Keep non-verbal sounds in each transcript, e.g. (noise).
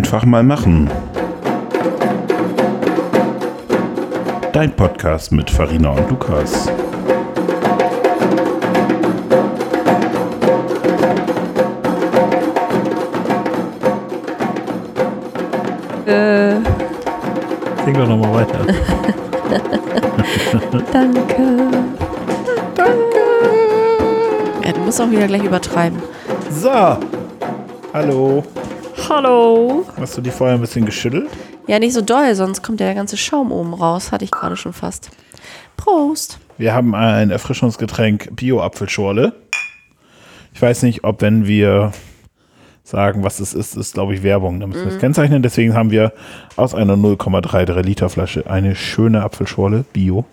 Einfach mal machen. Dein Podcast mit Farina und Lukas. Äh, Sing doch nochmal weiter. (laughs) danke. Danke. Ja, du musst auch wieder gleich übertreiben. So. Hallo. Hallo. Hast du die vorher ein bisschen geschüttelt? Ja, nicht so doll, sonst kommt ja der ganze Schaum oben raus. Hatte ich gerade schon fast. Prost. Wir haben ein Erfrischungsgetränk Bio-Apfelschorle. Ich weiß nicht, ob wenn wir sagen, was es ist, ist, glaube ich, Werbung. Da müssen wir es kennzeichnen. Deswegen haben wir aus einer 0,33 Liter Flasche eine schöne Apfelschorle, Bio.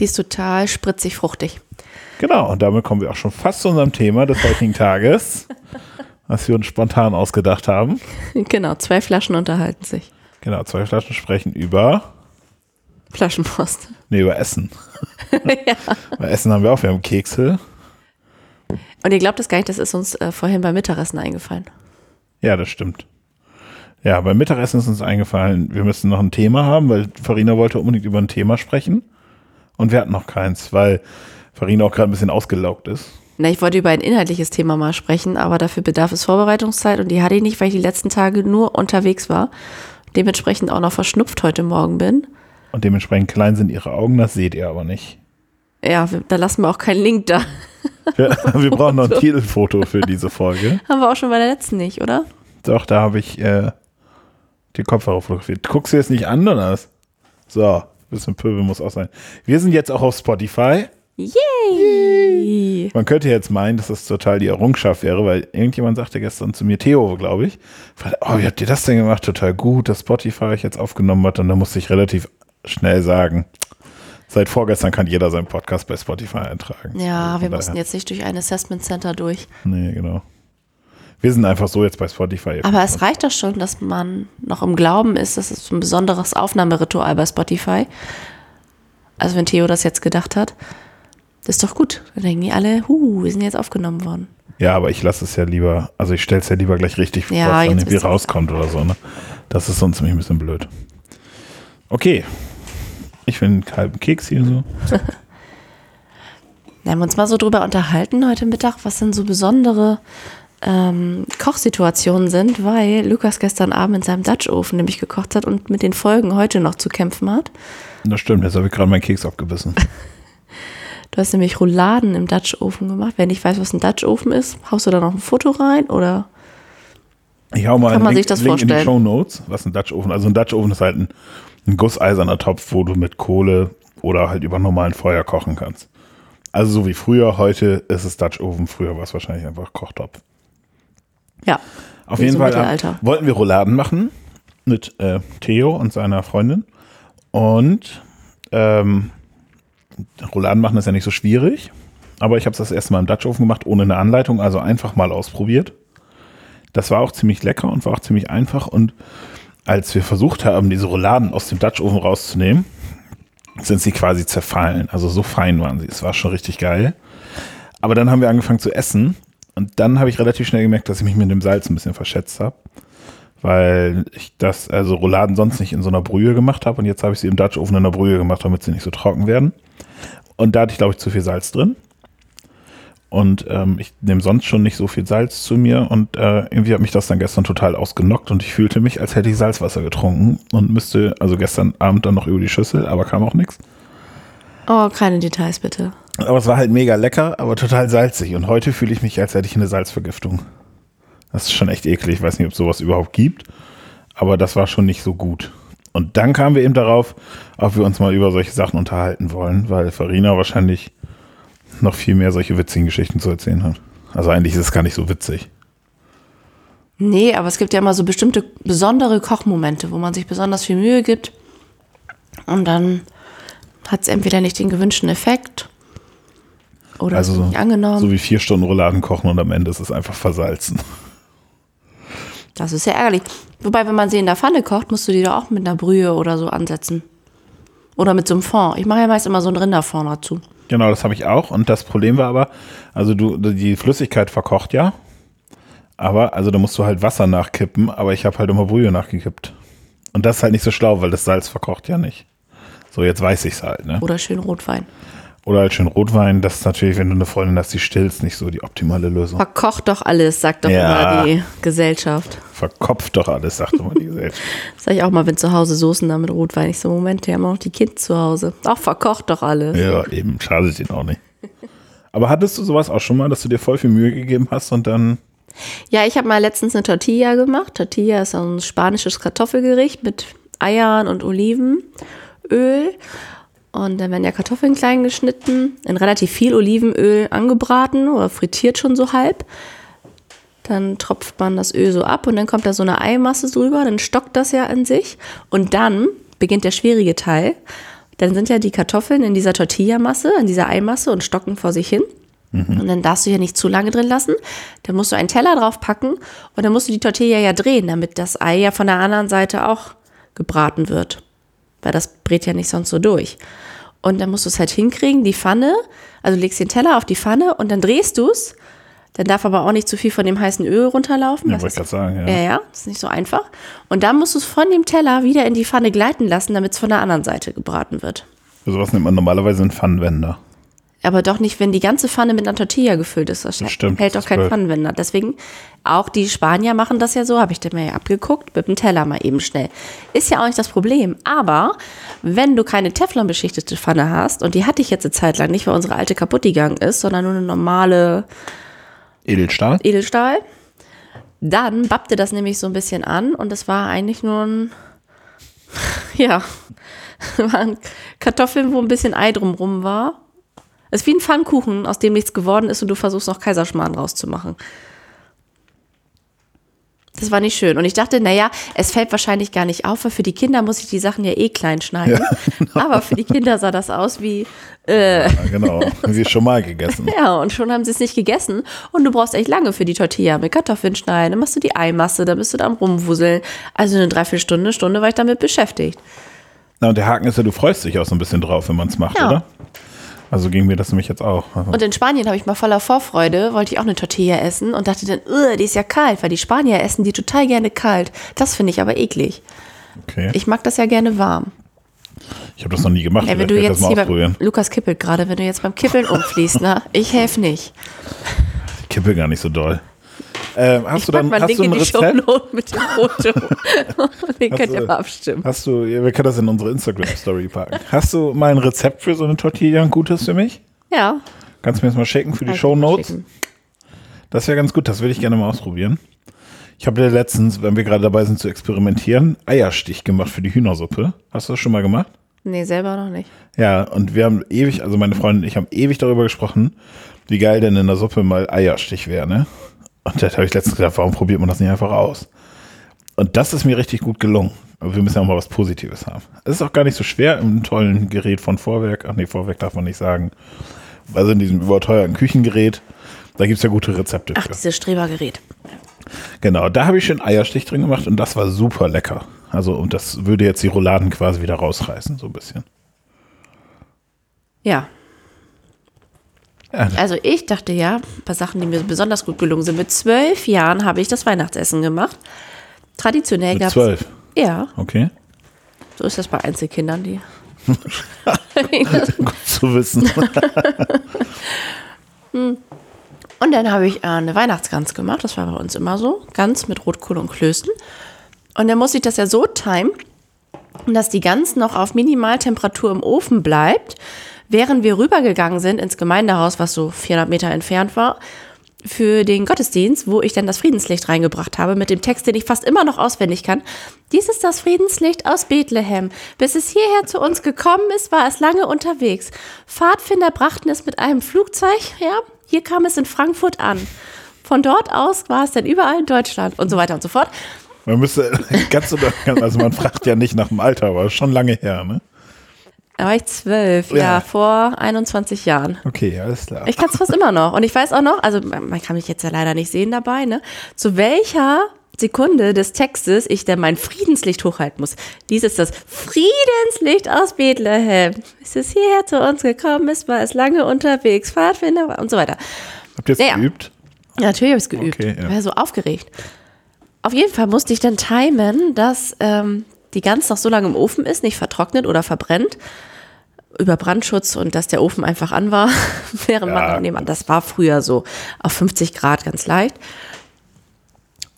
Die ist total spritzig, fruchtig. Genau, und damit kommen wir auch schon fast zu unserem Thema des heutigen Tages, (laughs) was wir uns spontan ausgedacht haben. (laughs) Genau, zwei Flaschen unterhalten sich. Genau, zwei Flaschen sprechen über, Flaschenpost. (laughs) nee, über Essen. (laughs) ja. Bei Essen haben wir auch, wir haben Kekse. Und ihr glaubt das gar nicht, das ist uns äh, vorhin beim Mittagessen eingefallen. Ja, das stimmt. Ja, beim Mittagessen ist uns eingefallen, wir müssen noch ein Thema haben, weil Farina wollte unbedingt über ein Thema sprechen. Und wir hatten noch keins, weil Farina auch gerade ein bisschen ausgelaugt ist. Na, ich wollte über ein inhaltliches Thema mal sprechen, aber dafür bedarf es Vorbereitungszeit und die hatte ich nicht, weil ich die letzten Tage nur unterwegs war. Dementsprechend auch noch verschnupft heute Morgen bin. Und dementsprechend klein sind ihre Augen, das seht ihr aber nicht. Ja, wir- da lassen wir auch keinen Link da. (laughs) Wir, wir brauchen noch ein (laughs) Titelfoto für diese Folge. Haben wir auch schon bei der letzten nicht, oder? Doch, da habe ich äh, die Kopfhörer fotografiert. Guckst du jetzt nicht an, was? So, bisschen Pöbel muss auch sein. Wir sind jetzt auch auf Spotify. Yay! Man könnte jetzt meinen, dass das total die Errungenschaft wäre, weil irgendjemand sagte gestern zu mir, Theo, glaube ich, oh, wie habt ihr das denn gemacht? Total gut, dass Spotify euch jetzt aufgenommen hat. Und da musste ich relativ schnell sagen, seit vorgestern kann jeder seinen Podcast bei Spotify eintragen. Ja, Also wir von mussten daher- jetzt nicht durch ein Assessment Center durch. Nee, genau. Wir sind einfach so jetzt bei Spotify. Aber es reicht doch schon, dass man noch im Glauben ist, das ist ein besonderes Aufnahmeritual bei Spotify. Also wenn Theo das jetzt gedacht hat, das ist doch gut. Dann denken die alle, huh, wir sind jetzt aufgenommen worden. Ja, aber ich lasse es ja lieber, also ich stelle es ja lieber gleich richtig vor, Ja, jetzt irgendwie rauskommt oder so. Ne? Das ist sonst nämlich ein bisschen blöd. Okay. Ich will einen kalten Keks hier so. (laughs) (laughs) Wir haben uns mal so drüber unterhalten heute Mittag, was denn so besondere ähm, Kochsituationen sind, weil Lukas gestern Abend in seinem Dutch-Ofen nämlich gekocht hat und mit den Folgen heute noch zu kämpfen hat. Das stimmt, jetzt habe ich gerade meinen Keks abgebissen. (laughs) Du hast nämlich Rouladen im Dutch-Ofen gemacht. Wer nicht weiß, was ein Dutch-Ofen ist, haust du da noch ein Foto rein oder? Ich hau mal Kann man Link, sich das Link in die vorstellen? Show Notes, was ein Dutch Oven. Also ein Dutch Oven ist halt ein, ein gusseiserner Topf, wo du mit Kohle oder halt über normalen Feuer kochen kannst. Also so wie früher, heute ist es Dutch Oven, früher war es wahrscheinlich einfach Kochtopf. Ja. Auf jeden so Fall Mittelalter. wollten wir Rouladen machen mit äh, Theo und seiner Freundin. Und ähm, Rouladen machen ist ja nicht so schwierig. Aber ich habe es das erste Mal im Dutch Oven gemacht, ohne eine Anleitung, also einfach mal ausprobiert. Das war auch ziemlich lecker und war auch ziemlich einfach. Und als wir versucht haben, diese Rouladen aus dem Dutch Oven rauszunehmen, sind sie quasi zerfallen. Also so fein waren sie. Es war schon richtig geil. Aber dann haben wir angefangen zu essen. Und dann habe ich relativ schnell gemerkt, dass ich mich mit dem Salz ein bisschen verschätzt habe. Weil ich das, also Rouladen sonst nicht in so einer Brühe gemacht habe. Und jetzt habe ich sie im Dutch Oven in einer Brühe gemacht, damit sie nicht so trocken werden. Und da hatte ich, glaube ich, zu viel Salz drin. Und ähm, ich nehme sonst schon nicht so viel Salz zu mir. Und äh, irgendwie hat mich das dann gestern total ausgenockt. Und ich fühlte mich, als hätte ich Salzwasser getrunken. Und müsste, also gestern Abend dann noch über die Schüssel, aber kam auch nichts. Oh, keine Details bitte. Aber es war halt mega lecker, aber total salzig. Und heute fühle ich mich, als hätte ich eine Salzvergiftung. Das ist schon echt eklig. Ich weiß nicht, ob es sowas überhaupt gibt. Aber das war schon nicht so gut. Und dann kamen wir eben darauf, ob wir uns mal über solche Sachen unterhalten wollen, weil Farina wahrscheinlich noch viel mehr solche witzigen Geschichten zu erzählen hat. Also eigentlich ist es gar nicht so witzig. Nee, aber es gibt ja immer so bestimmte besondere Kochmomente, wo man sich besonders viel Mühe gibt. Und dann hat es entweder nicht den gewünschten Effekt oder Also nicht angenommen. so wie vier Stunden Rouladen kochen und am Ende ist es einfach versalzen. das ist ja ärgerlich. Wobei, wenn man sie in der Pfanne kocht, musst du die doch auch mit einer Brühe oder so ansetzen. Oder mit so einem Fond. Ich mache ja meist immer so einen Rinderfond dazu. Genau, das habe ich auch. Und das Problem war aber, also du, die Flüssigkeit verkocht ja, Aber, also da musst du halt Wasser nachkippen, aber ich habe halt immer Brühe nachgekippt. Und das ist halt nicht so schlau, weil das Salz verkocht ja nicht. So, jetzt weiß ich's halt, ne? Oder schön Rotwein. Oder halt schön Rotwein, das ist natürlich, wenn du eine Freundin hast, die stillst, nicht so die optimale Lösung. Verkocht doch alles, sagt doch Ja. immer die Gesellschaft. Verkopft doch alles, sagt immer die Gesellschaft. (laughs) Sag ich auch mal, wenn zu Hause Soßen da mit Rotwein. Ich so, Moment, die haben auch die Kids zu Hause. Auch verkocht doch alles. Ja, eben, schadet ihnen auch nicht. Aber hattest du sowas auch schon mal, dass du dir voll viel Mühe gegeben hast und dann, Ja, ich habe mal letztens eine Tortilla gemacht. Tortilla ist ein spanisches Kartoffelgericht mit Eiern und Olivenöl. Und dann werden ja Kartoffeln klein geschnitten, in relativ viel Olivenöl angebraten oder frittiert schon so halb. Dann tropft man das Öl so ab und dann kommt da so eine Eimasse drüber, dann stockt das ja in sich. Und dann beginnt der schwierige Teil. Dann sind ja die Kartoffeln in dieser Tortillamasse, in dieser Eimasse und stocken vor sich hin. Und dann darfst du hier nicht zu lange drin lassen. Dann musst du einen Teller drauf packen und dann musst du die Tortilla ja drehen, damit das Ei ja von der anderen Seite auch gebraten wird. Weil das brät ja nicht sonst so durch. Und dann musst du es halt hinkriegen, die Pfanne, also legst den Teller auf die Pfanne und dann drehst du es. Dann darf aber auch nicht zu viel von dem heißen Öl runterlaufen. ja, Das wollte ich ist- sagen, ja. ja, ja, ist nicht so einfach. Und dann musst du es von dem Teller wieder in die Pfanne gleiten lassen, damit es von der anderen Seite gebraten wird. Für sowas nimmt man normalerweise einen Pfannenwender. Aber doch nicht, wenn die ganze Pfanne mit einer Tortilla gefüllt ist. Das, Das stimmt, hält doch kein. Pfannenwender. Deswegen, auch die Spanier machen das ja so, habe ich dir mir ja abgeguckt, mit dem Teller mal eben schnell. Ist ja auch nicht das Problem. Aber wenn du keine Teflon-beschichtete Pfanne hast, und die hatte ich jetzt eine Zeit lang nicht, weil unsere alte kaputt gegangen ist, sondern nur eine normale Edelstahl? Edelstahl, dann bappte das nämlich so ein bisschen an und es war eigentlich nur ein, (laughs) ja, (laughs) waren Kartoffeln, wo ein bisschen Ei drumrum war. Es ist wie ein Pfannkuchen, aus dem nichts geworden ist und du versuchst noch Kaiserschmarrn rauszumachen. Das war nicht schön. Und ich dachte, naja, es fällt wahrscheinlich gar nicht auf, weil für die Kinder muss ich die Sachen ja eh klein schneiden. (laughs) Aber für die Kinder sah das aus wie, Ja, genau. Wir schon mal gegessen. (laughs) ja, und schon haben sie es nicht gegessen. Und du brauchst echt lange für die Tortilla mit Kartoffeln schneiden. Dann machst du die Eimasse, dann bist du da am Rumwuseln. Also eine Dreiviertelstunde, eine Stunde war ich damit beschäftigt. Na, und der Haken ist ja, du freust dich auch so ein bisschen drauf, wenn man es macht, Ja. oder? Also ging mir das nämlich jetzt auch. Also, Und in Spanien habe ich mal voller Vorfreude, wollte ich auch eine Tortilla essen und dachte dann, "Ugh, die ist ja kalt, weil die Spanier essen die total gerne kalt. Das finde ich aber eklig. okay. Ich, Ich mag das ja gerne warm. habe das noch nie gemacht. Ja, wenn du ich jetzt hier beim, Lukas kippelt gerade, wenn du jetzt beim Kippeln (laughs) umfließt, ne? Ich helfe nicht. Ich kippe gar nicht so doll. Ähm, hast Ich du dann mal hast Link du in ein die Rezept? Shownote mit dem Foto. (laughs) Den könnt ihr mal abstimmen. Hast du, ja, wir können das in unsere Instagram-Story packen. Hast du mal ein Rezept für so eine Tortilla, ein gutes für mich? Ja. Kannst du mir das mal schicken für die Show Notes? Das wäre ganz gut, das würde ich gerne mal ausprobieren. Ich habe ja letztens, wenn wir gerade dabei sind zu experimentieren, Eierstich gemacht für die Hühnersuppe. Hast du das schon mal gemacht? Nee, selber noch nicht. Ja, und wir haben ewig, also meine Freundin und ich haben ewig darüber gesprochen, wie geil denn in der Suppe mal Eierstich wäre, ne? Und da habe ich letztens gedacht, warum probiert man das nicht einfach aus? Und das ist mir richtig gut gelungen. Aber wir müssen ja auch mal was Positives haben. Es ist auch gar nicht so schwer im tollen Gerät von Vorwerk. Ach nee, Vorwerk darf man nicht sagen. Also in diesem überteuerten Küchengerät. Da gibt es ja gute Rezepte Ach, für. dieses Strebergerät. Genau, da habe ich schön Eierstich drin gemacht und das war super lecker. Also, und das würde jetzt die Rouladen quasi wieder rausreißen, so ein bisschen. Ja. Ja, Also ich dachte ja, ein paar Sachen, die mir besonders gut gelungen sind. Mit zwölf Jahren habe ich das Weihnachtsessen gemacht. Traditionell gab es. zwölf. Ja, Okay. so ist das bei Einzelkindern, die. (laughs) Gut zu wissen. (laughs) Und dann habe ich äh, eine Weihnachtsgans gemacht. Das war bei uns immer so. Gans mit Rotkohl und Klößen. Und dann muss ich das ja so timen, dass die Gans noch auf Minimaltemperatur im Ofen bleibt, während wir rübergegangen sind ins Gemeindehaus, was so 400 Meter entfernt war, für den Gottesdienst, wo ich dann das Friedenslicht reingebracht habe, mit dem Text, den ich fast immer noch auswendig kann. Dies ist das Friedenslicht aus Bethlehem. Bis es hierher zu uns gekommen ist, war es lange unterwegs. Pfadfinder brachten es mit einem Flugzeug, ja, hier kam es in Frankfurt an. Von dort aus war es dann überall in Deutschland und so weiter und so fort. Man müsste, (laughs) ganz also man fragt ja nicht nach dem Alter, aber schon lange her, ne? Da war ich zwölf, ja. Ja. vor 21 Jahren. Okay, alles klar. Ich kann es fast immer noch. Und ich weiß auch noch, also man kann mich jetzt ja leider nicht sehen dabei, ne? Zu welcher Sekunde des Textes ich dann mein Friedenslicht hochhalten muss. Dies ist das Friedenslicht aus Bethlehem. Ist es hierher zu uns gekommen ist, war es lange unterwegs, Pfadfinder und so weiter. Habt ihr es Ja, ja. geübt? Ja, natürlich habe ich es geübt. Okay, ja. Ich war so aufgeregt. Auf jeden Fall musste ich dann timen, dass ähm, die Gans noch so lange im Ofen ist, nicht vertrocknet oder verbrennt. Über Brandschutz und dass der Ofen einfach an war, (laughs) während Ja. man nebenan. Das war früher so auf 50 Grad ganz leicht.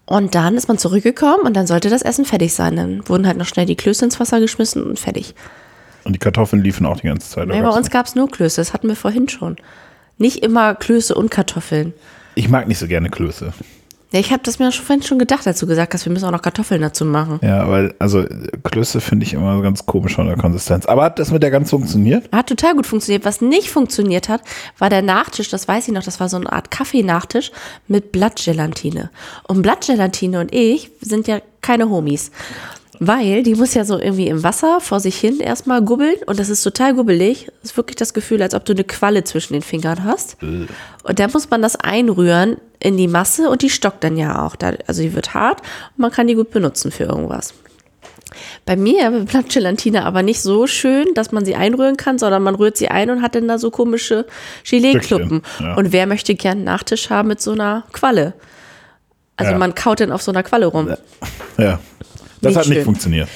Und dann ist man zurückgekommen und dann sollte das Essen fertig sein. Dann wurden halt noch schnell die Klöße ins Wasser geschmissen und fertig. Und die Kartoffeln liefen auch die ganze Zeit. Nee, bei uns gab es nur Klöße, das hatten wir vorhin schon. Nicht immer Klöße und Kartoffeln. Ich mag nicht so gerne Klöße. Ja, ich habe das mir schon vorhin schon gedacht, als du gesagt hast, wir müssen auch noch Kartoffeln dazu machen. Ja, weil, also Klöße finde ich immer ganz komisch von der Konsistenz. Aber hat das mit der Gans funktioniert? Hat total gut funktioniert. Was nicht funktioniert hat, war der Nachtisch. Das weiß ich noch. Das war so eine Art Kaffeenachtisch mit Blattgelatine. Und Blattgelatine und ich sind ja keine Homies. Weil die muss ja so irgendwie im Wasser vor sich hin erstmal gubbeln. Und das ist total gubbelig. Das ist wirklich das Gefühl, als ob du eine Qualle zwischen den Fingern hast. Und da muss man das einrühren in die Masse und die stockt dann ja auch. Also die wird hart und man kann die gut benutzen für irgendwas. Bei mir bleibt Gelatine aber nicht so schön, dass man sie einrühren kann, sondern man rührt sie ein und hat dann da so komische Gelee-Kluppen. Ja. Und wer möchte gern einen Nachtisch haben mit so einer Qualle? Also Ja. man kaut dann auf so einer Qualle rum. Ja. Das Nicht hat nicht schön. funktioniert.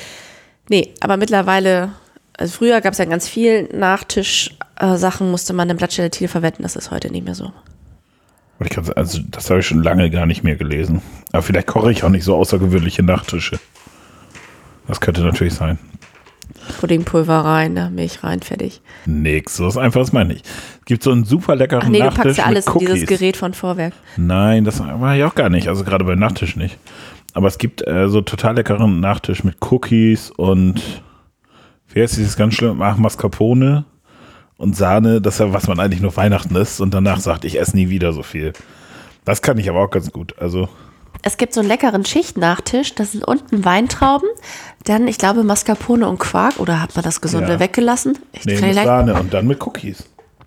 Nee, aber mittlerweile, also früher gab es ja ganz viel Nachtisch-Sachen, musste man eine Blattgelatine verwenden. Das ist heute nicht mehr so. Kann, also, das habe ich schon lange gar nicht mehr gelesen. Aber vielleicht koche ich auch nicht so außergewöhnliche Nachtische. Das könnte natürlich sein. Puddingpulver rein, da Milch rein, fertig. Nix, so ist einfach, das meine ich. Es gibt so einen super leckeren Ach nee, du Nachtisch packst ja alles in dieses. Gerät von Vorwerk. Nein, das war ich auch gar nicht. Also gerade beim Nachtisch nicht. Aber es gibt äh, so total leckeren Nachtisch mit Cookies und wie heißt dieses ganz schlimm? Ach, Mascarpone und Sahne. Das ist ja, was man eigentlich nur Weihnachten isst und danach sagt, ich esse nie wieder so viel. Das kann ich aber auch ganz gut. Also Es gibt so einen leckeren Schichtnachtisch, das sind unten Weintrauben, dann, ich glaube, Mascarpone und Quark, oder hat man das Gesunde Ja. weggelassen? Ich nee, mit Sahne und dann mit Cookies.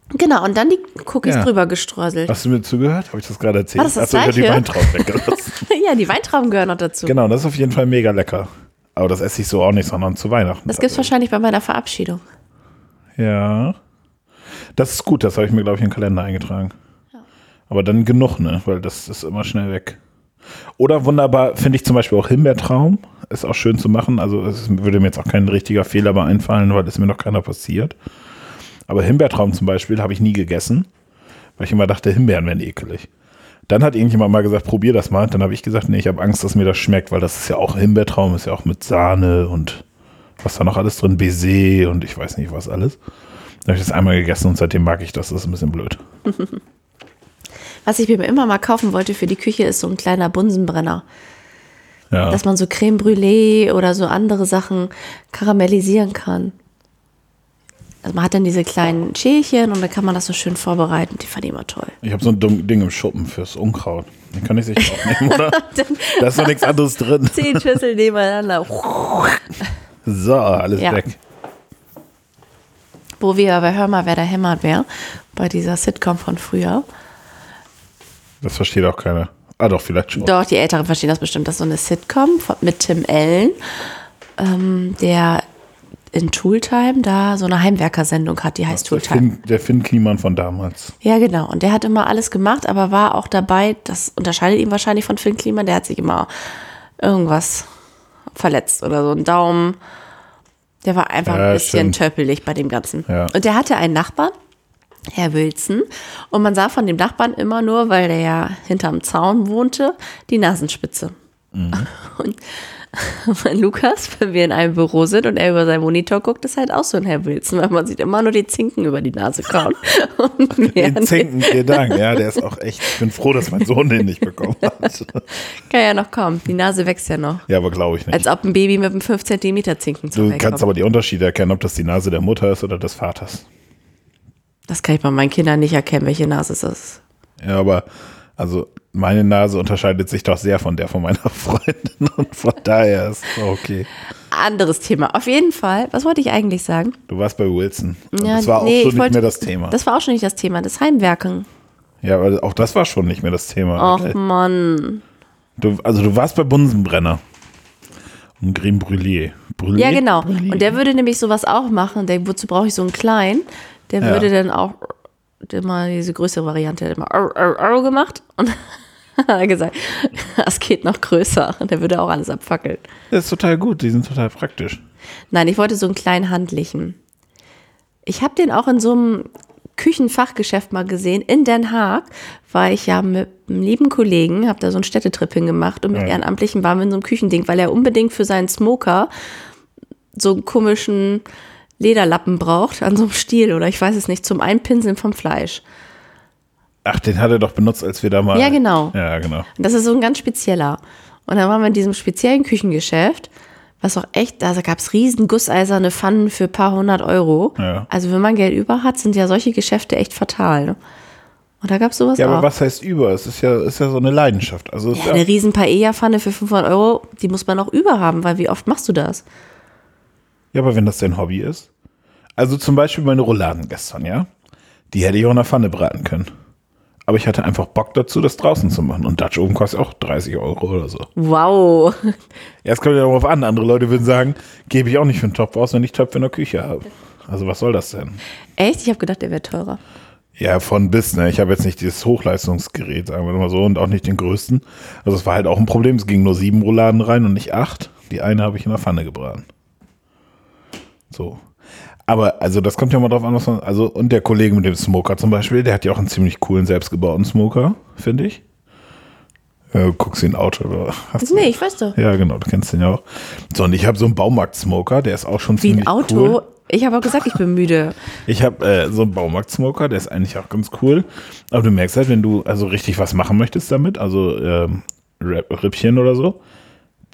Genau, und dann die Cookies Ja. drüber gestreuselt. Hast du mir zugehört? Habe ich das gerade erzählt? War das das ich habe die? Weintrauben weggelassen. (laughs) ja, die Weintrauben gehören noch dazu. genau, das ist auf jeden Fall mega lecker. Aber das esse ich so auch nicht, sondern zu Weihnachten. Das gibt's wahrscheinlich bei meiner Verabschiedung. Ja. Das ist gut, das habe ich mir, glaube ich, in den Kalender eingetragen. Aber dann genug, ne? Weil das ist immer schnell weg. Oder wunderbar, finde ich zum Beispiel auch Himbeertraum. Ist auch schön zu machen. Also es würde mir jetzt auch kein richtiger Fehler bei einfallen, weil es mir noch keiner passiert. Aber Himbeertraum zum Beispiel habe ich nie gegessen, weil ich immer dachte, Himbeeren wären ekelig. Dann hat irgendjemand mal gesagt, probier das mal. Dann habe ich gesagt, nee, ich habe Angst, dass mir das schmeckt, weil das ist ja auch Himbeertraum, ist ja auch mit Sahne und was da noch alles drin, Baiser und ich weiß nicht was alles. Dann habe ich das einmal gegessen und seitdem mag ich das. Das ist ein bisschen blöd. (laughs) Was ich mir immer mal kaufen wollte für die Küche, ist so ein kleiner Bunsenbrenner. Ja. Dass man so Creme Brûlée oder so andere Sachen karamellisieren kann. Also man hat dann diese kleinen Schälchen und dann kann man das so schön vorbereiten. Die fand ich immer toll. Ich habe so ein Ding im Schuppen fürs Unkraut. Den kann ich sicher auch nehmen, oder? (laughs) da ist doch nichts anderes drin. (laughs) Zehn Schüsseln nebeneinander. So, alles Ja. weg. Wo wir bei Hör mal, wer da hämmert wäre, bei dieser Sitcom von früher. Das versteht auch keiner. Ah, doch, vielleicht schon. Doch, die Älteren verstehen das bestimmt. Das ist so eine Sitcom mit Tim Allen, ähm, der in Tooltime da so eine Heimwerkersendung hat, die heißt Der Tooltime. Finn, der Finn Kliman von damals. Ja, genau. Und der hat immer alles gemacht, aber war auch dabei, das unterscheidet ihn wahrscheinlich von Finn Kliman, der hat sich immer irgendwas verletzt oder so einen Daumen. Der war einfach Ja, ein bisschen stimmt. töppelig bei dem Ganzen. Ja. Und der hatte einen Nachbarn, Herr Wilson. Und man sah von dem Nachbarn immer nur, weil der ja hinterm Zaun wohnte, die Nasenspitze. Mhm. (laughs) Und (laughs) mein Lukas, wenn wir in einem Büro sind und er über seinen Monitor guckt, ist halt auch so ein Herr Wilson, weil man sieht immer nur die Zinken über die Nase kauen. (laughs) Den. Zinken, vielen Dank. Ja, der ist auch echt. Ich bin froh, dass mein Sohn den nicht bekommen hat. (laughs) Kann ja noch kommen. Die Nase wächst ja noch. Ja, aber glaube ich nicht. Als ob ein Baby mit einem 5 cm Zinken Du zur kannst aber die Unterschiede erkennen, ob das die Nase der Mutter ist oder des Vaters. Das kann ich bei meinen Kindern nicht erkennen, welche Nase es ist. Ja, aber also meine Nase unterscheidet sich doch sehr von der von meiner (laughs) Freundin und von daher ist es okay. Anderes Thema. Auf jeden Fall. Was wollte ich eigentlich sagen? Du warst bei Wilson. Ja, das war auch nee, schon ich nicht wollte- mehr das Thema. Das war auch schon nicht das Thema. Das Heimwerken. ja, aber auch das war schon nicht mehr das Thema. Och Mann. Du, also du warst bei Bunsenbrenner. Und Creme Brûlée. Brûlée? Ja, genau. Brûlée. Und der würde nämlich sowas auch machen. Der, wozu brauche ich so einen kleinen? Der Ja. würde dann auch immer diese größere Variante immer au, au, au gemacht. Und (laughs) Hat er gesagt, (laughs) das geht noch größer. Der würde auch alles abfackeln. Das ist total gut, die sind total praktisch. Nein, ich wollte so einen kleinen handlichen. Ich habe den auch in so einem Küchenfachgeschäft mal gesehen. In Den Haag war ich ja mit einem lieben Kollegen, habe da so einen Städtetrip hingemacht und mit Ja. Ehrenamtlichen waren wir in so einem Küchending, weil er unbedingt für seinen Smoker so einen komischen Lederlappen braucht an so einem Stiel oder ich weiß es nicht, zum Einpinseln vom Fleisch. Ach, den hat er doch benutzt, als wir da mal. Ja, genau. Ja, genau. Und das ist so ein ganz spezieller. Und dann waren wir in diesem speziellen Küchengeschäft, was auch echt, da gab es riesen gusseiserne Pfannen für ein paar hundert Euro. Ja. Also wenn man Geld über hat, sind ja solche Geschäfte echt fatal. Ne? Und da gab es sowas Ja, auch. aber was heißt über? Es ist ja, ist ja so eine Leidenschaft. Also ja, eine riesen Paella-Pfanne für 500 Euro, die muss man auch über haben, weil wie oft machst du das? Ja, aber wenn das dein Hobby ist. Also zum Beispiel meine Rouladen gestern, ja. Die hätte ich auch in der Pfanne braten können. Aber ich hatte einfach Bock dazu, das draußen zu machen. Und Dutch Oven kostet auch 30 Euro oder so. Wow. Ja, es kommt ja darauf an. Andere Leute würden sagen, gebe ich auch nicht für einen Topf aus, wenn ich Töpfe in der Küche habe. Also was soll das denn? Echt? Ich habe gedacht, der wäre teurer. Ja, von bis, ne? Ich habe jetzt nicht dieses Hochleistungsgerät, sagen wir mal so, und auch nicht den größten. Also es war halt auch ein Problem. Es gingen nur sieben Rouladen rein und nicht acht. Die eine habe ich in der Pfanne gebraten. So. Aber, also das kommt ja mal drauf an, was man, also, und der Kollege mit dem Smoker zum Beispiel, der hat ja auch einen ziemlich coolen, selbstgebauten Smoker, finde ich. Du guckst ihn Auto oder hast du- Nee, ich weiß doch. Ja, genau, du kennst den ja auch. So, und ich habe so einen Baumarkt-Smoker, der ist auch schon Wie ziemlich ein Auto. cool. Ich habe auch gesagt, ich bin müde. (laughs) Ich habe äh, so einen Baumarkt-Smoker, der ist eigentlich auch ganz cool. Aber du merkst halt, wenn du also richtig was machen möchtest damit, also ähm, Rippchen oder so,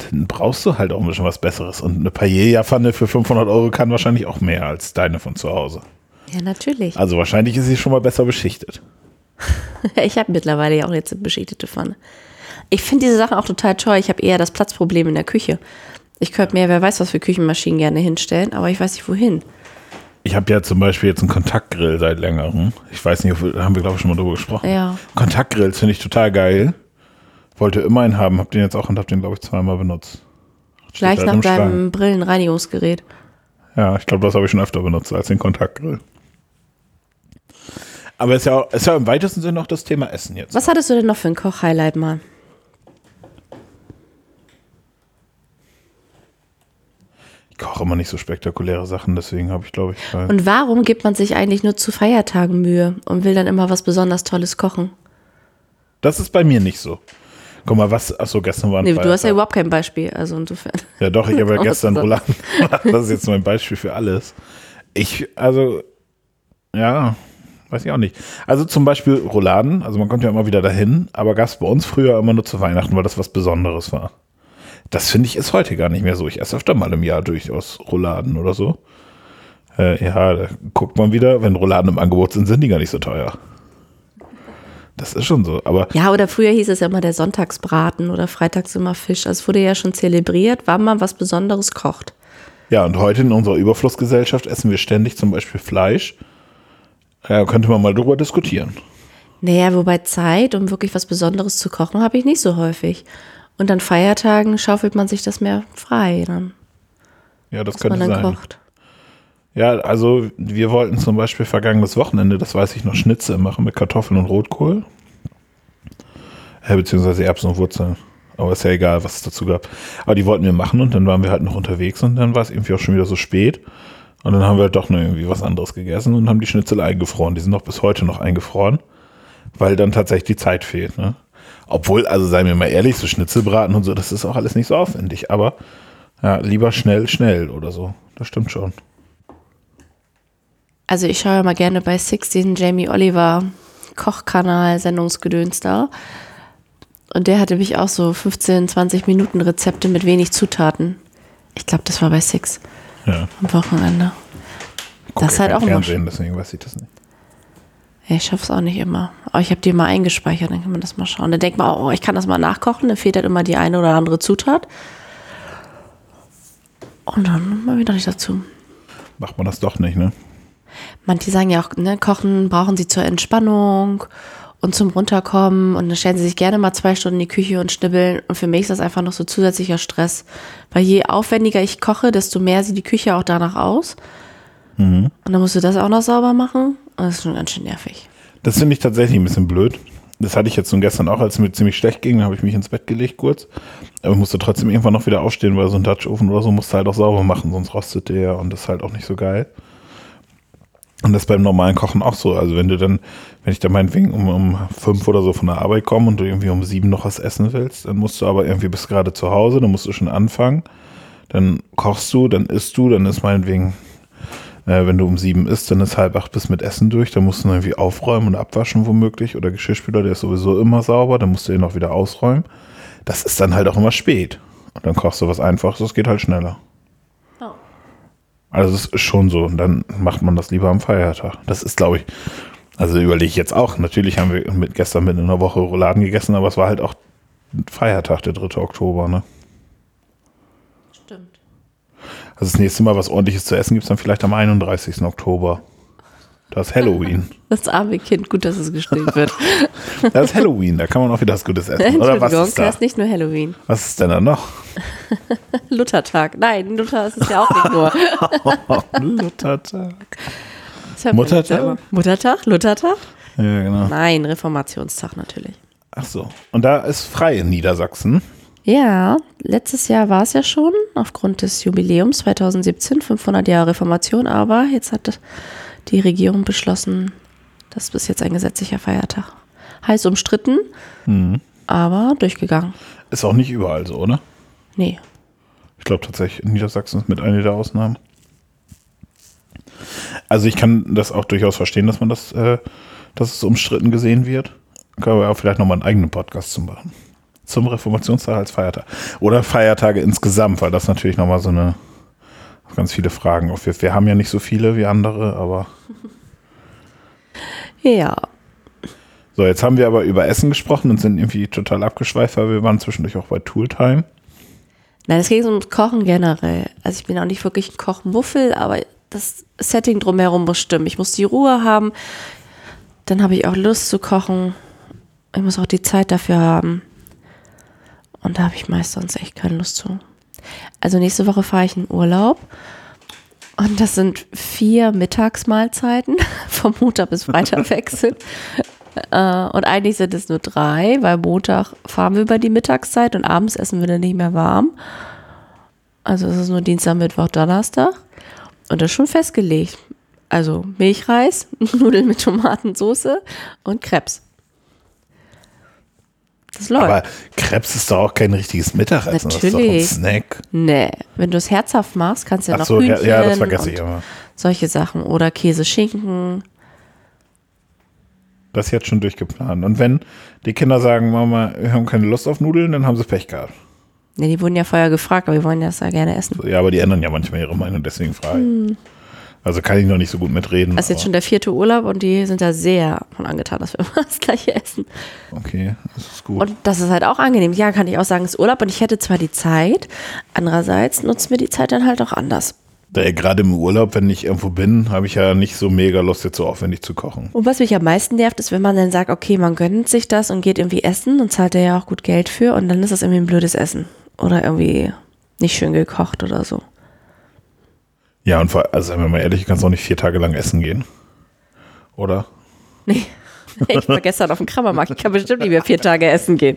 dann brauchst du halt auch ein bisschen was Besseres. Und eine Paella-Pfanne für 500 Euro kann wahrscheinlich auch mehr als deine von zu Hause. Ja, natürlich. Also wahrscheinlich ist sie schon mal besser beschichtet. (laughs) Ich habe mittlerweile ja auch jetzt eine beschichtete Pfanne. Ich finde diese Sachen auch total toll. Ich habe eher das Platzproblem in der Küche. Ich könnte mir, wer weiß, was für Küchenmaschinen gerne hinstellen, aber ich weiß nicht wohin. Ich habe ja zum Beispiel jetzt einen Kontaktgrill seit längerem. Ich weiß nicht, haben wir glaube ich schon mal drüber gesprochen. Ja. Kontaktgrills finde ich total geil. Wollte immer einen haben, habe den jetzt auch und habe den glaube ich zweimal benutzt. Steht Gleich nach deinem Brillenreinigungsgerät. Ja, ich glaube, das habe ich schon öfter benutzt als den Kontaktgrill. Aber ist ja, ist ja im weitesten Sinne auch das Thema Essen jetzt. Was hattest du denn noch für ein Koch-Highlight mal? Ich koche immer nicht so spektakuläre Sachen, deswegen habe ich, glaube ich, Und warum gibt man sich eigentlich nur zu Feiertagen Mühe und will dann immer was besonders Tolles kochen? das ist bei mir nicht so. Guck mal, was, achso, gestern war ein Nee, du hast ja überhaupt kein Beispiel, also insofern. Ja, doch, ich (laughs) habe ja gestern? Rouladen gemacht. Das ist jetzt mein Beispiel für alles. Ich, also, ja, weiß ich auch nicht. Also zum Beispiel Rouladen, also man kommt ja immer wieder dahin, aber gab es bei uns früher immer nur zu Weihnachten, weil das was Besonderes war. Das finde ich ist heute gar nicht mehr so. Ich esse öfter mal im Jahr durchaus Rouladen oder so. Äh, ja, da guckt man wieder, wenn Rouladen im Angebot sind, sind die gar nicht so teuer. Das ist schon so. Aber Ja, oder früher hieß es ja immer der Sonntagsbraten oder freitags immer Fisch. Also es wurde ja schon zelebriert, wann man was Besonderes kocht. Ja, und heute in unserer Überflussgesellschaft essen wir ständig zum Beispiel Fleisch. Ja, könnte man mal drüber diskutieren. Naja, wobei Zeit, um wirklich was Besonderes zu kochen, habe ich nicht so häufig. Und an Feiertagen schaufelt man sich das mehr frei, dann, Ja, das was man könnte dann sein. kocht. Ja, also wir wollten zum Beispiel vergangenes Wochenende, das weiß ich noch, Schnitzel machen mit Kartoffeln und Rotkohl. Ja, beziehungsweise Erbsen und Wurzeln. Aber ist ja egal, was es dazu gab. Aber die wollten wir machen und dann waren wir halt noch unterwegs und dann war es irgendwie auch schon wieder so spät. Und dann haben wir halt doch noch irgendwie was anderes gegessen und haben die Schnitzel eingefroren. Die sind noch bis heute noch eingefroren, weil dann tatsächlich die Zeit fehlt. Ne? Obwohl, also seien wir mal ehrlich, so Schnitzelbraten und so, das ist auch alles nicht so aufwendig. Aber ja, lieber schnell, schnell oder so. Das stimmt schon. Also ich schaue ja mal gerne bei Six diesen Jamie Oliver Kochkanal Sendungsgedöns da. Und der hatte mich auch so 15, 20 Minuten Rezepte mit wenig Zutaten. Ich glaube, das war bei Six Ja. am Wochenende. Guck Das ist halt auch Fernsehen, deswegen weiß ich das nicht. Ja, ich schaff's auch nicht immer. Aber ich habe die mal eingespeichert, dann kann man das mal schauen. Dann denkt man, oh, ich kann das mal nachkochen, dann fehlt halt immer die eine oder andere Zutat. Und dann mal wieder nicht dazu. Macht man das doch nicht, ne? Manche sagen ja auch, ne, Kochen brauchen sie zur Entspannung und zum Runterkommen. Und dann stellen sie sich gerne mal zwei Stunden in die Küche und schnibbeln. Und für mich ist das einfach noch so zusätzlicher Stress. Weil je aufwendiger ich koche, desto mehr sieht die Küche auch danach aus. Und dann musst du das auch noch sauber machen. Und das ist schon ganz schön nervig. Das finde ich tatsächlich ein bisschen blöd. das hatte ich jetzt nun gestern auch, als es mir ziemlich schlecht ging, dann habe ich mich ins Bett gelegt kurz. Aber ich musste trotzdem irgendwann noch wieder aufstehen, weil so ein Dutch-Ofen oder so musst du halt auch sauber machen, sonst rostet der und das ist halt auch nicht so geil. Und das beim normalen Kochen auch so. Also wenn du dann, wenn ich dann meinetwegen um, um fünf oder so von der Arbeit komme und du irgendwie um sieben noch was essen willst, dann musst du aber irgendwie bist gerade zu Hause, dann musst du schon anfangen. Dann kochst du, dann isst du, dann ist meinetwegen, äh, wenn du um sieben isst, dann ist halb acht bis mit Essen durch, dann musst du irgendwie aufräumen und abwaschen womöglich. Oder Geschirrspüler, der ist sowieso immer sauber, dann musst du ihn noch wieder ausräumen. Das ist dann halt auch immer spät. Und dann kochst du was Einfaches, das geht halt schneller. Also es ist schon so. Und dann macht man das lieber am Feiertag. Das ist, glaube ich, also überlege ich jetzt auch. Natürlich haben wir mit, gestern mit einer Woche Rouladen gegessen, aber es war halt auch Feiertag, der 3. Oktober, ne? Stimmt. Also das nächste Mal was ordentliches zu essen gibt es dann vielleicht am 31. Oktober. Das ist Halloween. (laughs) Das arme Kind, gut, dass es gestillt (laughs) wird. Das ist Halloween, da kann man auch wieder was Gutes essen. Oder was ist da? das ist nicht nur Halloween. Was ist denn da noch? (laughs) Luthertag. Nein, Luther ist es ja auch nicht nur. Luthertag. Das Muttertag? Muttertag? Luthertag? Ja, genau. Nein, Reformationstag natürlich. Ach so. Und da ist frei in Niedersachsen. Ja, letztes Jahr war es ja schon, aufgrund des Jubiläums 2017, 500 Jahre Reformation, aber jetzt hat die Regierung beschlossen, das ist bis jetzt ein gesetzlicher Feiertag. Heiß umstritten, aber durchgegangen. Ist auch nicht überall so, oder? Nee. Ich glaube tatsächlich, Niedersachsen ist mit einer der Ausnahmen. Also ich kann das auch durchaus verstehen, dass man das, äh, dass es umstritten gesehen wird. Können wir auch vielleicht nochmal einen eigenen Podcast zu machen. Zum Reformationstag als Feiertag. Oder Feiertage insgesamt, weil das natürlich nochmal so eine ganz viele Fragen aufwirft. Wir haben ja nicht so viele wie andere, aber (laughs) Ja, so, jetzt haben wir aber über Essen gesprochen und sind irgendwie total abgeschweift, weil wir waren zwischendurch auch bei Tooltime. Nein, es geht ums Kochen generell. Also ich bin auch nicht wirklich ein Kochmuffel, aber das Setting drumherum muss stimmen. Ich muss die Ruhe haben, dann habe ich auch Lust zu kochen. Ich muss auch die Zeit dafür haben. Und da habe ich meist sonst echt keine Lust zu. Also nächste Woche fahre ich in Urlaub. Und das sind vier Mittagsmahlzeiten (laughs) vom Montag bis Freitag wechseln. (laughs) Äh, Und eigentlich sind es nur drei, weil Montag fahren wir über die Mittagszeit und abends essen wir dann nicht mehr warm. Also es ist nur Dienstag, Mittwoch, Donnerstag. Und das ist schon festgelegt. Also Milchreis, (laughs) Nudeln mit Tomatensauce und Krebs. Das läuft. Aber Krebs ist doch auch kein richtiges Mittagessen. Das Natürlich. ist doch ein Snack. nee, wenn du es herzhaft machst, kannst du ja Ach noch so, ja, Hühnchen ja, das vergesse und ich immer. solche Sachen. Oder Käse, Schinken. Das ist jetzt schon durchgeplant. Und wenn die Kinder sagen, Mama, wir haben keine Lust auf Nudeln, dann haben sie Pech gehabt. Ne, die wurden ja vorher gefragt, aber wir wollen das ja gerne essen. Ja, aber die ändern ja manchmal ihre Meinung, deswegen frage ich. Also kann ich noch nicht so gut mitreden. Das ist jetzt schon der vierte Urlaub und die sind da sehr von angetan, dass wir (laughs) immer das gleiche essen. Okay, das ist gut. Und das ist halt auch angenehm. Ja, kann ich auch sagen, es ist Urlaub und ich hätte zwar die Zeit, andererseits nutzen wir die Zeit dann halt auch anders. Da, Gerade im Urlaub, wenn ich irgendwo bin, habe ich ja nicht so mega Lust, jetzt so aufwendig zu kochen. Und was mich am meisten nervt, ist, wenn man dann sagt, okay, man gönnt sich das und geht irgendwie essen und zahlt da ja auch gut Geld für und dann ist das irgendwie ein blödes Essen. Oder irgendwie nicht schön gekocht oder so. Ja, und vor, also seien wir mal ehrlich, du kannst auch nicht vier Tage lang essen gehen. Oder? Nee. (laughs) Ich war gestern auf dem Krammermarkt. Ich kann bestimmt nicht mehr vier Tage essen gehen.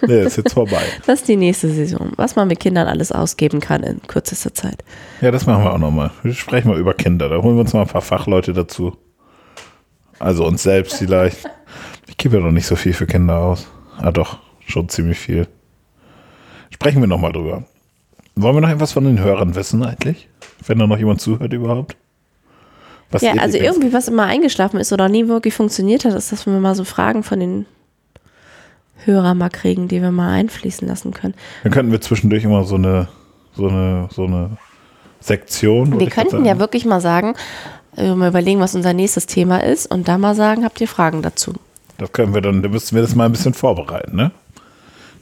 Nee, ist jetzt vorbei. (laughs) Das ist die nächste Saison. Was man mit Kindern alles ausgeben kann in kürzester Zeit. Ja, das machen wir auch nochmal. Wir sprechen mal über Kinder. Da holen wir uns mal ein paar Fachleute dazu. Also uns selbst vielleicht. Ich gebe ja noch nicht so viel für Kinder aus. Ah doch, schon ziemlich viel. Sprechen wir nochmal drüber. Wollen wir noch etwas von den Hörern wissen eigentlich? Wenn da noch jemand zuhört überhaupt? Was Ja, also irgendwie, was immer eingeschlafen ist oder nie wirklich funktioniert hat, ist, dass wir mal so Fragen von den Hörern mal kriegen, die wir mal einfließen lassen können. Dann könnten wir zwischendurch immer so eine, so eine, so eine Sektion. Wir könnten ja wirklich mal sagen, äh, mal überlegen, was unser nächstes Thema ist und dann mal sagen, habt ihr Fragen dazu? Das können wir dann, da müssten wir das mal ein bisschen vorbereiten, ne?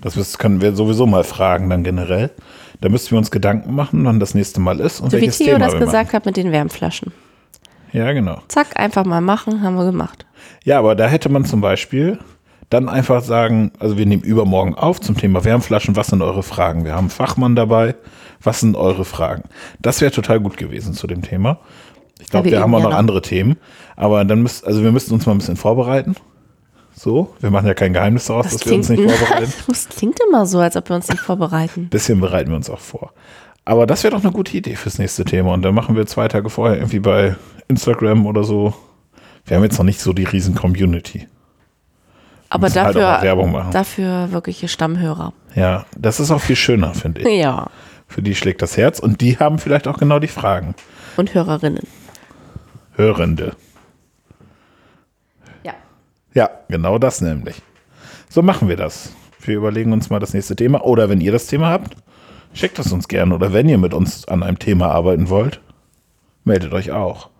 Das können wir sowieso mal fragen dann generell. Da müssten wir uns Gedanken machen, wann das nächste Mal ist und So wie welches Theo Thema das gesagt hat mit den Wärmflaschen. Ja, genau. Zack, einfach mal machen, haben wir gemacht. Ja, aber da hätte man zum Beispiel dann einfach sagen, also wir nehmen übermorgen auf zum Thema Wärmflaschen, was sind eure Fragen? Wir haben einen Fachmann dabei, was sind eure Fragen? Das wäre total gut gewesen zu dem Thema. Ich glaube, wir wir haben auch noch noch. andere Themen, aber dann müsst, also wir müssten uns mal ein bisschen vorbereiten. So, wir machen ja kein Geheimnis daraus, Das dass wir uns nicht klingt- (laughs) vorbereiten. Das klingt immer so, als ob wir uns nicht vorbereiten. bisschen bereiten wir uns auch vor. Aber das wäre doch eine gute Idee fürs nächste Thema. Und dann machen wir zwei Tage vorher irgendwie bei Instagram oder so. Wir haben jetzt noch nicht so die riesen Community. Aber halt dafür, Werbung machen. dafür wirkliche Stammhörer. Ja, das ist auch viel schöner, finde ich. Ja. Für die schlägt das Herz und die haben vielleicht auch genau die Fragen. Und Hörerinnen. Hörende. Ja. Ja, genau das nämlich. So machen wir das. Wir überlegen uns mal das nächste Thema. Oder wenn ihr das Thema habt, schickt es uns gerne. Oder wenn ihr mit uns an einem Thema arbeiten wollt, meldet euch auch.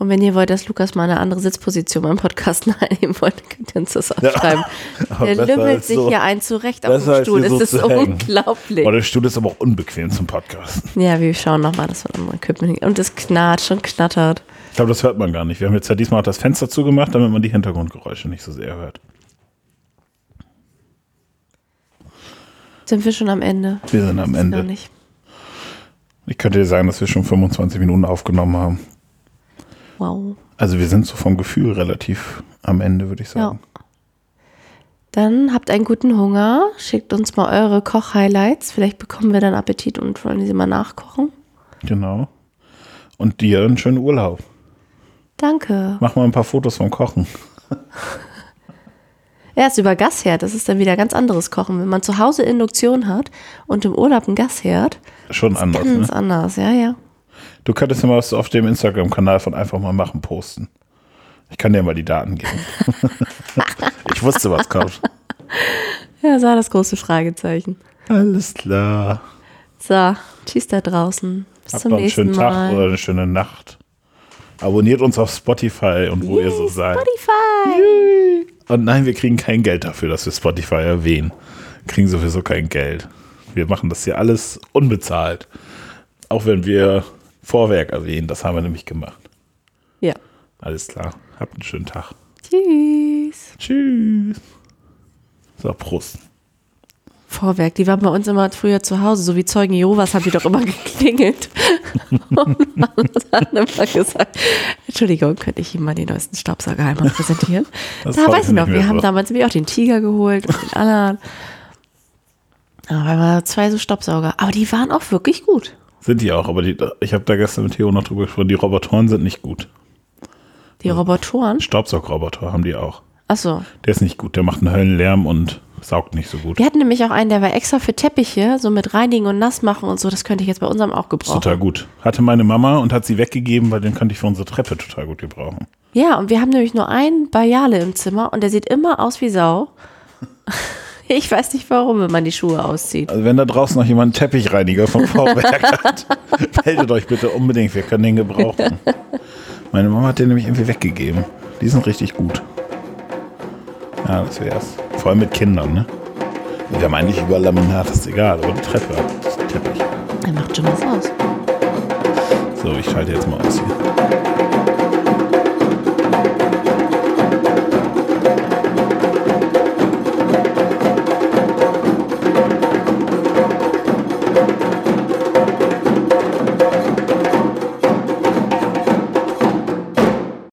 Und wenn ihr wollt, dass Lukas mal eine andere Sitzposition beim Podcast (laughs) einnehmen wollt, könnt ihr uns das auch Ja. schreiben. (laughs) Aber Der lümmelt sich so- hier ein zurecht auf dem Stuhl. Das so ist unglaublich. Oh, der Stuhl ist aber auch unbequem zum Podcast. Ja, wir schauen nochmal, dass wir nochmal Equipment Und es knatscht und knattert. Ich glaube, das hört man gar nicht. Wir haben jetzt ja diesmal auch das Fenster zugemacht, damit man die Hintergrundgeräusche nicht so sehr hört. Sind wir schon am Ende? Wir sind am Ende. nicht. Ich könnte dir sagen, dass wir schon 25 Minuten aufgenommen haben. Wow. Also wir sind so vom Gefühl relativ am Ende, würde ich sagen. Dann habt einen guten Hunger. Schickt uns mal eure Koch-Highlights. Vielleicht bekommen wir dann Appetit und wollen sie mal nachkochen. Genau. Und dir einen schönen Urlaub. Danke. Mach mal ein paar Fotos vom Kochen. (laughs) Erst über Gasherd. Das ist dann wieder ganz anderes Kochen. Wenn man zu Hause Induktion hat und im Urlaub einen Gasherd, Schon anders, ganz ne? anders. Ja, ja. Du könntest ja mal was auf dem Instagram-Kanal von Einfach mal machen posten. Ich kann dir mal die Daten geben. (laughs) (laughs) ich wusste, was kommt. Ja, das war das große Fragezeichen. Alles klar. So, tschüss da draußen. Bis Habt zum noch einen nächsten schönen Tag Mal. oder eine schöne Nacht. Abonniert uns auf Spotify und wo ihr so seid. Spotify. Und nein, wir kriegen kein Geld dafür, dass wir Spotify erwähnen. Kriegen sowieso kein Geld. Wir machen das hier alles unbezahlt. Auch wenn wir Vorwerk erwähnen, das haben wir nämlich gemacht. Ja. Alles klar. Habt einen schönen Tag. Tschüss. Tschüss. So, Prost. Vorwerk, die waren bei uns immer früher zu Hause, so wie Zeugen Jehovas haben die doch immer (laughs) geklingelt. Und hat immer gesagt, Entschuldigung, könnte ich Ihnen mal den neuesten Staubsauger einmal präsentieren? Das da weiß ich noch, wir haben so. damals nämlich auch den Tiger geholt und den anderen. Aber zwei so Staubsauger. Aber die waren auch wirklich gut. Sind die auch, aber die, ich habe da gestern mit Theo noch drüber gesprochen, die Robotoren sind nicht gut. Die Robotoren. Staubsaugroboter haben die auch. Achso. Der ist nicht gut, der macht einen Höllenlärm und saugt nicht so gut. Wir hatten nämlich auch einen, der war extra für Teppiche, so mit Reinigen und Nass machen und so. Das könnte ich jetzt bei unserem auch gebrauchen. total gut. Hatte meine Mama und hat sie weggegeben, weil den könnte ich für unsere Treppe total gut gebrauchen. Ja, und wir haben nämlich nur einen Bajale im Zimmer und der sieht immer aus wie Sau. (laughs) Ich weiß nicht warum, wenn man die Schuhe auszieht. Also wenn da draußen noch jemand einen Teppichreiniger vom Vorwerk hat, (laughs) meldet euch bitte unbedingt, wir können den gebrauchen. (laughs) Meine Mama hat den nämlich irgendwie weggegeben. Die sind richtig gut. Ja, das wär's. Vor allem mit Kindern, ne? Wir haben eigentlich über Laminat, ist egal, aber die Treppe das ist ein Teppich. Er macht schon was aus. So, ich schalte jetzt mal aus hier.